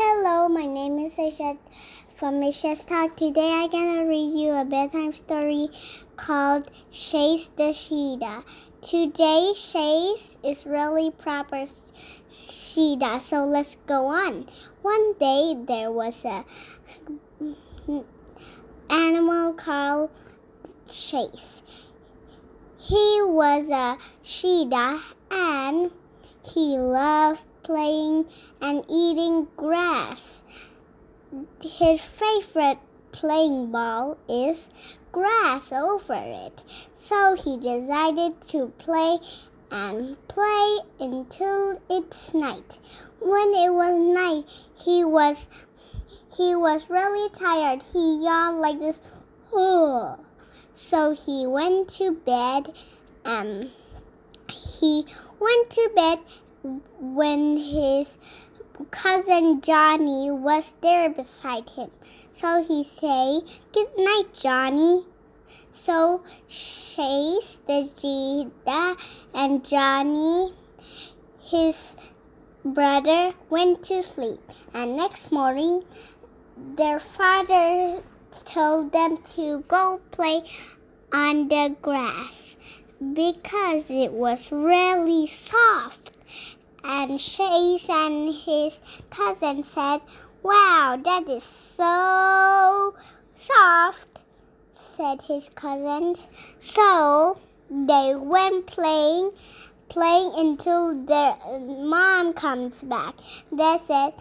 Hello, my name is Aisha from Aisha's Talk. Today I'm gonna read you a bedtime story called Chase the Cheetah. Today, Chase is really proper cheetah, so let's go on. One day there was a animal called Chase. He was a cheetah and he loved playing and eating grass. His favorite playing ball is grass over it. So he decided to play and play until it's night. When it was night, he was he was really tired. He yawned like this. So he went to bed and he went to bed when his cousin Johnny was there beside him. So he say, "Good night, Johnny." So Chase, the cheetah, and Johnny, his brother, went to sleep. And next morning, their father told them to go play on the grass because it was really soft. And Chase and his cousin said, Wow, that is so soft, said his cousins. So they went playing, playing until their mom comes back. They said,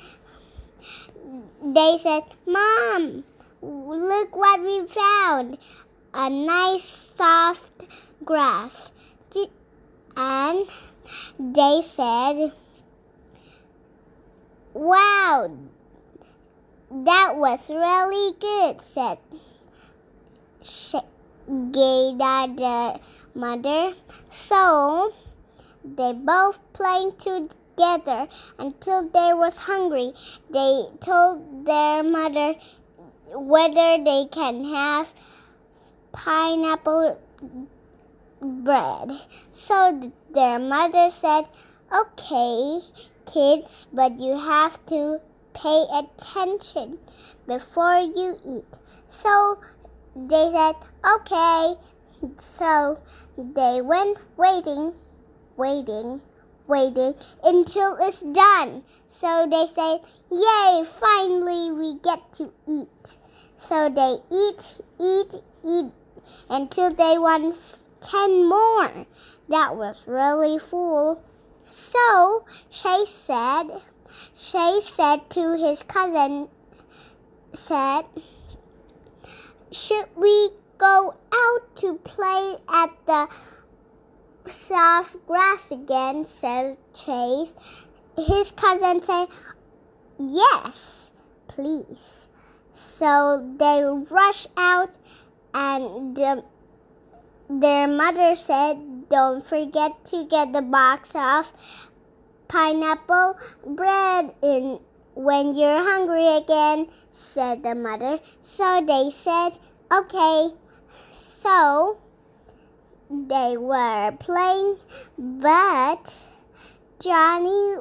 they said, Mom, look what we found. A nice soft grass. And they said, Wow, that was really good, said Gada the mother. So they both played together until they was hungry. They told their mother whether they can have pineapple bread. So their mother said, Okay, kids, but you have to pay attention before you eat. So they said, Okay. So they went waiting, waiting, waiting until it's done. So they said, Yay, finally we get to eat. So they eat, eat, eat until they want 10 more. That was really full. So Chase said, Chase said to his cousin, said, Should we go out to play at the soft grass again? says Chase. His cousin said, Yes, please. So they rush out and um, their mother said, Don't forget to get the box of pineapple bread in when you're hungry again, said the mother. So they said, Okay. So they were playing, but Johnny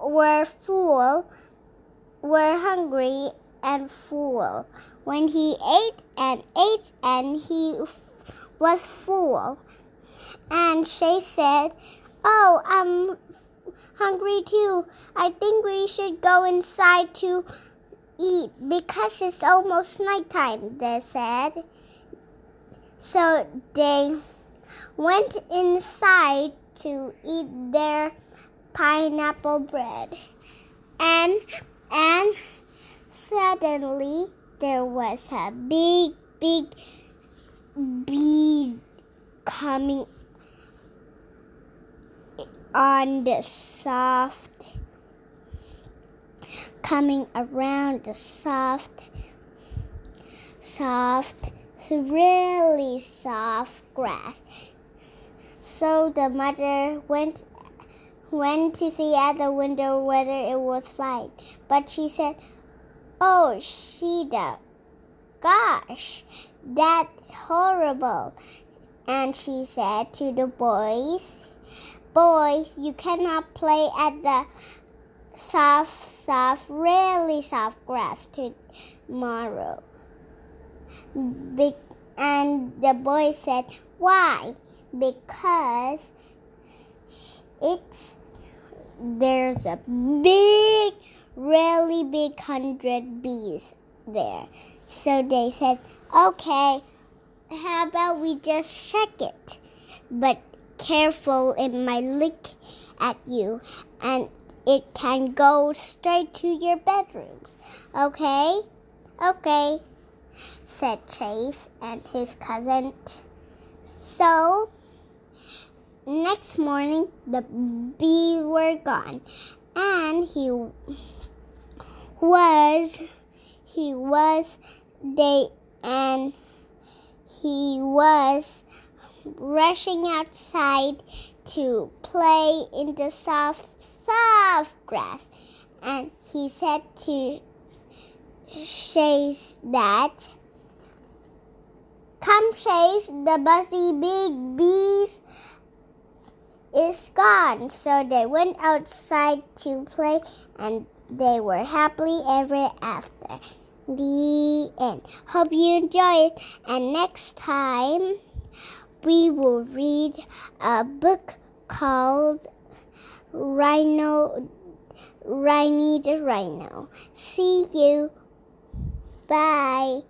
were full, were hungry and full. When he ate and ate and he was full. And she said, Oh, I'm hungry too. I think we should go inside to eat because it's almost nighttime, they said. So they went inside to eat their pineapple bread. And and suddenly there was a big big bee coming on the soft coming around the soft soft really soft grass. So the mother went went to see at the window whether it was fine. But she said oh Sheeta gosh that's horrible. And she said to the boys, Boys, you cannot play at the soft, soft, really soft grass tomorrow. Be- and the boy said, Why? Because it's there's a big, really big hundred bees there. So they said, Okay, how about we just check it? But careful, it might look at you and it can go straight to your bedrooms. Okay? Okay, said Chase and his cousin. So, next morning, the bees were gone, and he was, he was, they, and he was rushing outside to play in the soft, soft grass. And he said to Chase that, Come, Chase, the buzzy big bees is gone. So they went outside to play and they were happily ever after. The end. Hope you enjoy it. And next time, we will read a book called Rhino, Rhiny the Rhino. See you. Bye.